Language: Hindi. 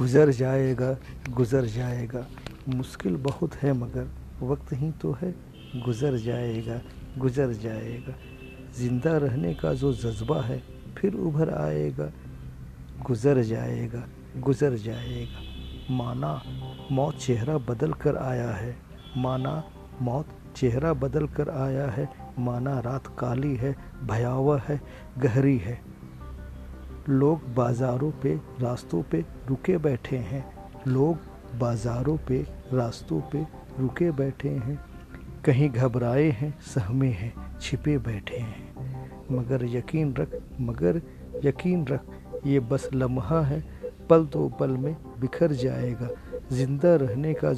गुज़र जाएगा गुज़र जाएगा। मुश्किल बहुत है मगर वक्त ही तो है। गुज़र जाएगा गुज़र जाएगा। ज़िंदा रहने का जो जज्बा है, फिर उभर आएगा। गुज़र जाएगा गुज़र जाएगा। माना मौत चेहरा बदल कर आया है। माना मौत चेहरा बदल कर आया है। माना रात काली है, भयावह है, गहरी है। लोग बाज़ारों पे रास्तों पे रुके बैठे हैं। लोग बाज़ारों पे रास्तों पे रुके बैठे हैं। कहीं घबराए हैं, सहमे हैं, छिपे बैठे हैं। मगर यकीन रख, मगर यकीन रख, ये बस लम्हा है, पल दो पल में बिखर जाएगा। ज़िंदा रहने का